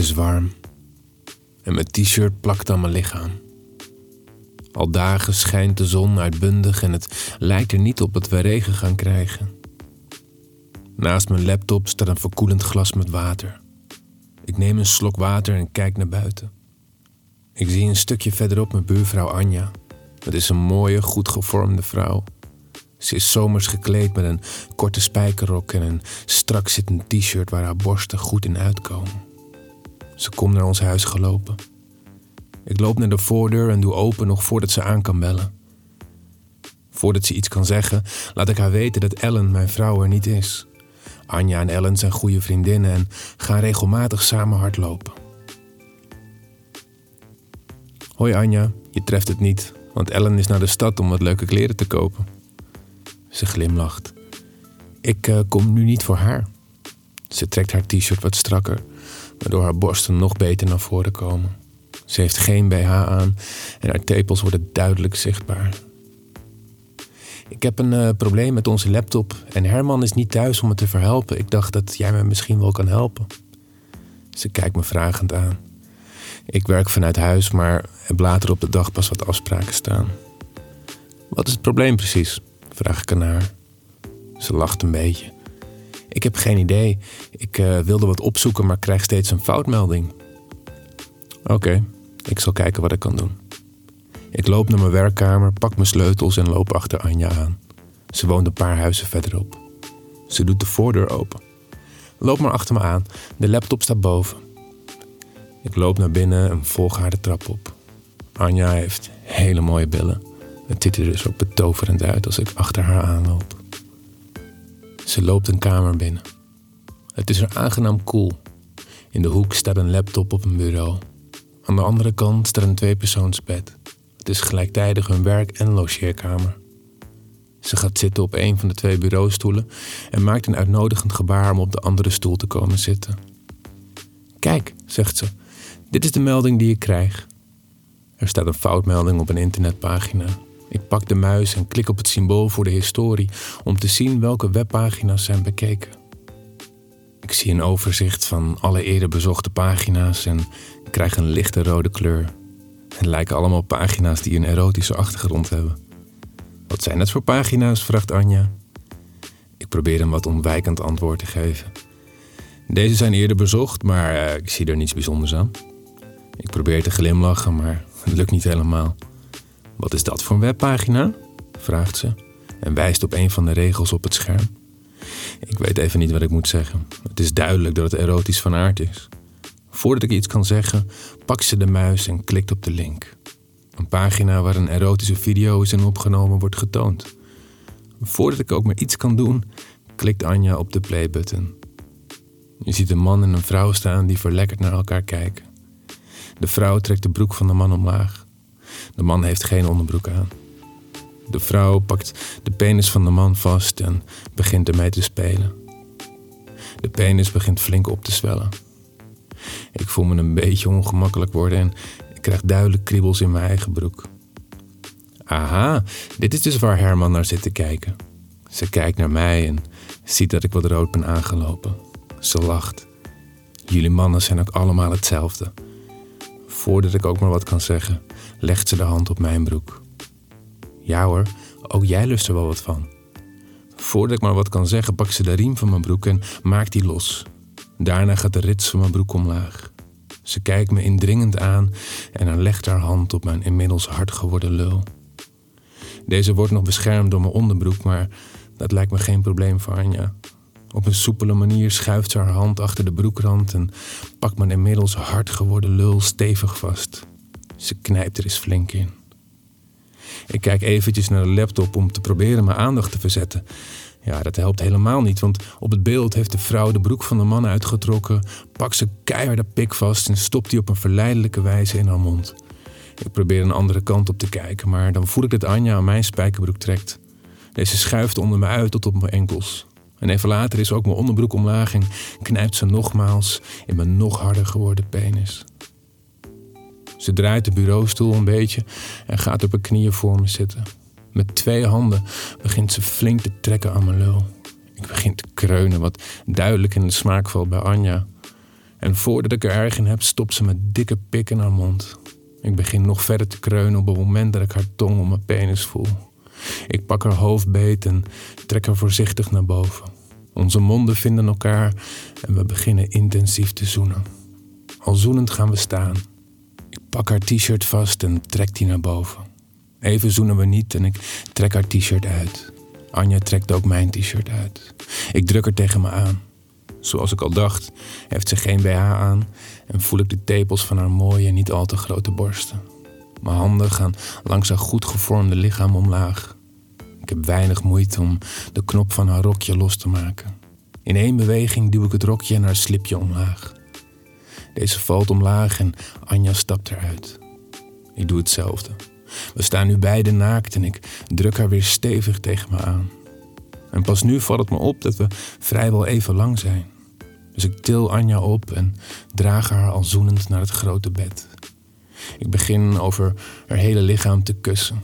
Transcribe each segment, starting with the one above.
is warm en mijn t-shirt plakt aan mijn lichaam. Al dagen schijnt de zon uitbundig en het lijkt er niet op dat we regen gaan krijgen. Naast mijn laptop staat een verkoelend glas met water. Ik neem een slok water en kijk naar buiten. Ik zie een stukje verderop mijn buurvrouw Anja. Het is een mooie, goed gevormde vrouw. Ze is zomers gekleed met een korte spijkerrok en een strak zittend t-shirt waar haar borsten goed in uitkomen. Ze komt naar ons huis gelopen. Ik loop naar de voordeur en doe open nog voordat ze aan kan bellen. Voordat ze iets kan zeggen, laat ik haar weten dat Ellen, mijn vrouw, er niet is. Anja en Ellen zijn goede vriendinnen en gaan regelmatig samen hardlopen. Hoi Anja, je treft het niet, want Ellen is naar de stad om wat leuke kleren te kopen. Ze glimlacht. Ik uh, kom nu niet voor haar. Ze trekt haar t-shirt wat strakker, waardoor haar borsten nog beter naar voren komen. Ze heeft geen BH aan en haar tepels worden duidelijk zichtbaar. Ik heb een uh, probleem met onze laptop en Herman is niet thuis om me te verhelpen. Ik dacht dat jij me misschien wel kan helpen. Ze kijkt me vragend aan. Ik werk vanuit huis, maar heb later op de dag pas wat afspraken staan. Wat is het probleem precies? Vraag ik aan haar. Ze lacht een beetje. Ik heb geen idee. Ik uh, wilde wat opzoeken, maar krijg steeds een foutmelding. Oké, ik zal kijken wat ik kan doen. Ik loop naar mijn werkkamer, pak mijn sleutels en loop achter Anja aan. Ze woont een paar huizen verderop. Ze doet de voordeur open. Loop maar achter me aan. De laptop staat boven. Ik loop naar binnen en volg haar de trap op. Anja heeft hele mooie billen. Het ziet er dus ook betoverend uit als ik achter haar aanloop. Ze loopt een kamer binnen. Het is er aangenaam koel. In de hoek staat een laptop op een bureau. Aan de andere kant staat een tweepersoonsbed. Het is gelijktijdig hun werk- en logeerkamer. Ze gaat zitten op een van de twee bureaustoelen en maakt een uitnodigend gebaar om op de andere stoel te komen zitten. Kijk, zegt ze, dit is de melding die ik krijg. Er staat een foutmelding op een internetpagina. Ik pak de muis en klik op het symbool voor de historie om te zien welke webpagina's zijn bekeken. Ik zie een overzicht van alle eerder bezochte pagina's en krijg een lichte rode kleur. Het lijken allemaal pagina's die een erotische achtergrond hebben. Wat zijn dat voor pagina's? vraagt Anja. Ik probeer een wat ontwijkend antwoord te geven. Deze zijn eerder bezocht, maar uh, ik zie er niets bijzonders aan. Ik probeer te glimlachen, maar het lukt niet helemaal. Wat is dat voor een webpagina? vraagt ze en wijst op een van de regels op het scherm. Ik weet even niet wat ik moet zeggen. Het is duidelijk dat het erotisch van aard is. Voordat ik iets kan zeggen, pakt ze de muis en klikt op de link. Een pagina waar een erotische video is en opgenomen wordt getoond. Voordat ik ook maar iets kan doen, klikt Anja op de playbutton. Je ziet een man en een vrouw staan die verlekkerd naar elkaar kijken. De vrouw trekt de broek van de man omlaag. De man heeft geen onderbroek aan. De vrouw pakt de penis van de man vast en begint ermee te spelen. De penis begint flink op te zwellen. Ik voel me een beetje ongemakkelijk worden en ik krijg duidelijk kriebels in mijn eigen broek. Aha, dit is dus waar Herman naar zit te kijken. Ze kijkt naar mij en ziet dat ik wat rood ben aangelopen. Ze lacht. Jullie mannen zijn ook allemaal hetzelfde. Voordat ik ook maar wat kan zeggen, legt ze de hand op mijn broek. Ja hoor, ook jij lust er wel wat van. Voordat ik maar wat kan zeggen, pakt ze de riem van mijn broek en maakt die los. Daarna gaat de rits van mijn broek omlaag. Ze kijkt me indringend aan en dan legt haar hand op mijn inmiddels hard geworden lul. Deze wordt nog beschermd door mijn onderbroek, maar dat lijkt me geen probleem voor Anja. Op een soepele manier schuift ze haar hand achter de broekrand en pakt mijn inmiddels hard geworden lul stevig vast. Ze knijpt er eens flink in. Ik kijk eventjes naar de laptop om te proberen mijn aandacht te verzetten. Ja, dat helpt helemaal niet, want op het beeld heeft de vrouw de broek van de man uitgetrokken, pakt ze keihard de pik vast en stopt die op een verleidelijke wijze in haar mond. Ik probeer een andere kant op te kijken, maar dan voel ik dat Anja aan mijn spijkerbroek trekt. Deze schuift onder me uit tot op mijn enkels. En even later is ook mijn onderbroek omlaag en knijpt ze nogmaals in mijn nog harder geworden penis. Ze draait de bureaustoel een beetje en gaat op haar knieën voor me zitten. Met twee handen begint ze flink te trekken aan mijn lul. Ik begin te kreunen, wat duidelijk in de smaak valt bij Anja. En voordat ik er erg in heb, stopt ze met dikke pik in haar mond. Ik begin nog verder te kreunen op het moment dat ik haar tong om mijn penis voel. Ik pak haar hoofd beet en trek haar voorzichtig naar boven. Onze monden vinden elkaar en we beginnen intensief te zoenen. Al zoenend gaan we staan. Ik pak haar t-shirt vast en trek die naar boven. Even zoenen we niet en ik trek haar t-shirt uit. Anja trekt ook mijn t-shirt uit. Ik druk haar tegen me aan. Zoals ik al dacht, heeft ze geen BH aan en voel ik de tepels van haar mooie, niet al te grote borsten. Mijn handen gaan langs haar goed gevormde lichaam omlaag. Heb weinig moeite om de knop van haar rokje los te maken. In één beweging duw ik het rokje en haar slipje omlaag. Deze valt omlaag en Anja stapt eruit. Ik doe hetzelfde. We staan nu beide naakt en ik druk haar weer stevig tegen me aan. En pas nu valt het me op dat we vrijwel even lang zijn. Dus ik til Anja op en draag haar al zoenend naar het grote bed. Ik begin over haar hele lichaam te kussen,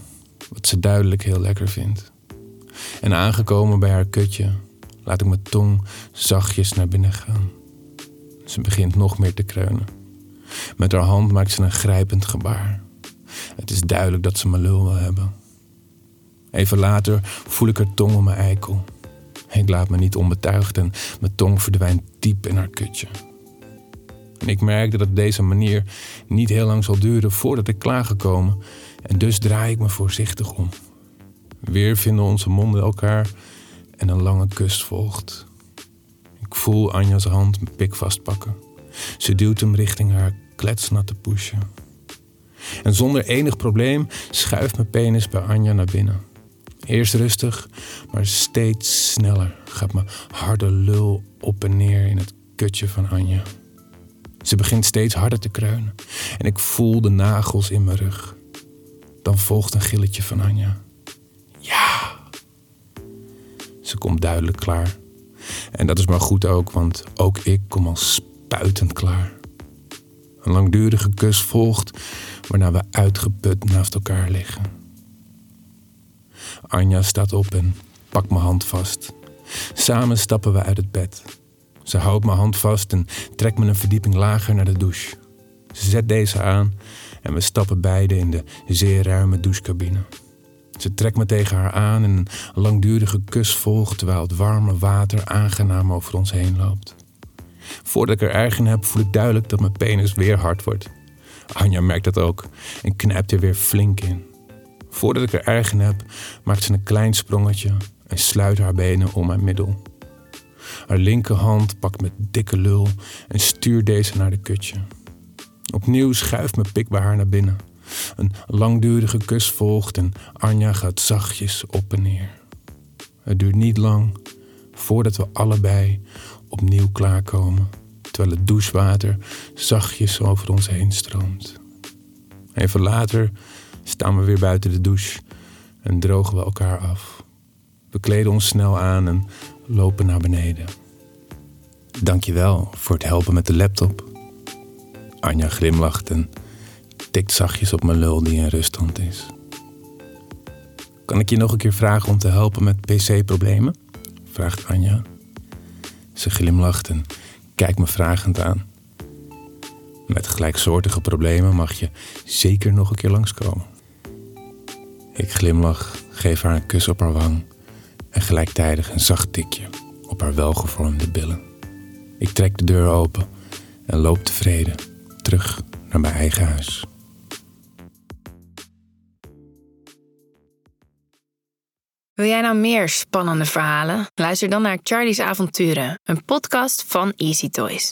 wat ze duidelijk heel lekker vindt. En aangekomen bij haar kutje, laat ik mijn tong zachtjes naar binnen gaan. Ze begint nog meer te kreunen. Met haar hand maakt ze een grijpend gebaar. Het is duidelijk dat ze mijn lul wil hebben. Even later voel ik haar tong om mijn eikel. Ik laat me niet onbetuigd en mijn tong verdwijnt diep in haar kutje. En ik merk dat het op deze manier niet heel lang zal duren voordat ik klaargekomen en dus draai ik me voorzichtig om. Weer vinden onze monden elkaar en een lange kus volgt. Ik voel Anja's hand mijn pik vastpakken. Ze duwt hem richting haar kletsnatte poesje. En zonder enig probleem schuift mijn penis bij Anja naar binnen. Eerst rustig, maar steeds sneller gaat mijn harde lul op en neer in het kutje van Anja. Ze begint steeds harder te kreunen en ik voel de nagels in mijn rug. Dan volgt een gilletje van Anja. Ja! Ze komt duidelijk klaar. En dat is maar goed ook, want ook ik kom al spuitend klaar. Een langdurige kus volgt, waarna we uitgeput naast elkaar liggen. Anja staat op en pakt mijn hand vast. Samen stappen we uit het bed. Ze houdt mijn hand vast en trekt me een verdieping lager naar de douche. Ze zet deze aan en we stappen beide in de zeer ruime douchecabine. Ze trekt me tegen haar aan en een langdurige kus volgt terwijl het warme water aangenaam over ons heen loopt. Voordat ik er erg in heb, voel ik duidelijk dat mijn penis weer hard wordt. Anja merkt dat ook en knijpt er weer flink in. Voordat ik er erg in heb, maakt ze een klein sprongetje en sluit haar benen om mijn middel. Haar linkerhand pakt met dikke lul en stuurt deze naar de kutje. Opnieuw schuift mijn pik bij haar naar binnen. Een langdurige kus volgt en Anja gaat zachtjes op en neer. Het duurt niet lang voordat we allebei opnieuw klaarkomen, terwijl het douchewater zachtjes over ons heen stroomt. Even later staan we weer buiten de douche en drogen we elkaar af. We kleden ons snel aan en lopen naar beneden. Dankjewel voor het helpen met de laptop. Anja glimlacht en tikt zachtjes op mijn lul die in ruststand is. Kan ik je nog een keer vragen om te helpen met pc-problemen? vraagt Anja. Ze glimlacht en kijkt me vragend aan. Met gelijksoortige problemen mag je zeker nog een keer langskomen. Ik glimlach, geef haar een kus op haar wang en gelijktijdig een zacht tikje op haar welgevormde billen. Ik trek de deur open en loop tevreden terug naar mijn eigen huis. Wil jij nou meer spannende verhalen? Luister dan naar Charlie's Avonturen, een podcast van Easy Toys.